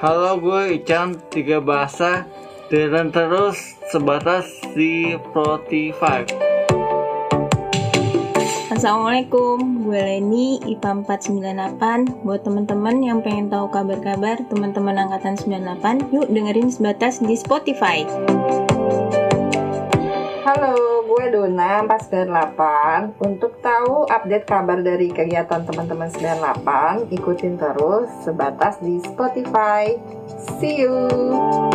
Halo, gue Ican, tiga bahasa, dan terus sebatas di Spotify. Assalamualaikum, gue Leni, IPA 498 Buat teman-teman yang pengen tahu kabar-kabar teman-teman Angkatan 98 Yuk dengerin sebatas di Spotify Halo, Dona 498 Untuk tahu update kabar dari kegiatan teman-teman 98 Ikutin terus sebatas di Spotify See you!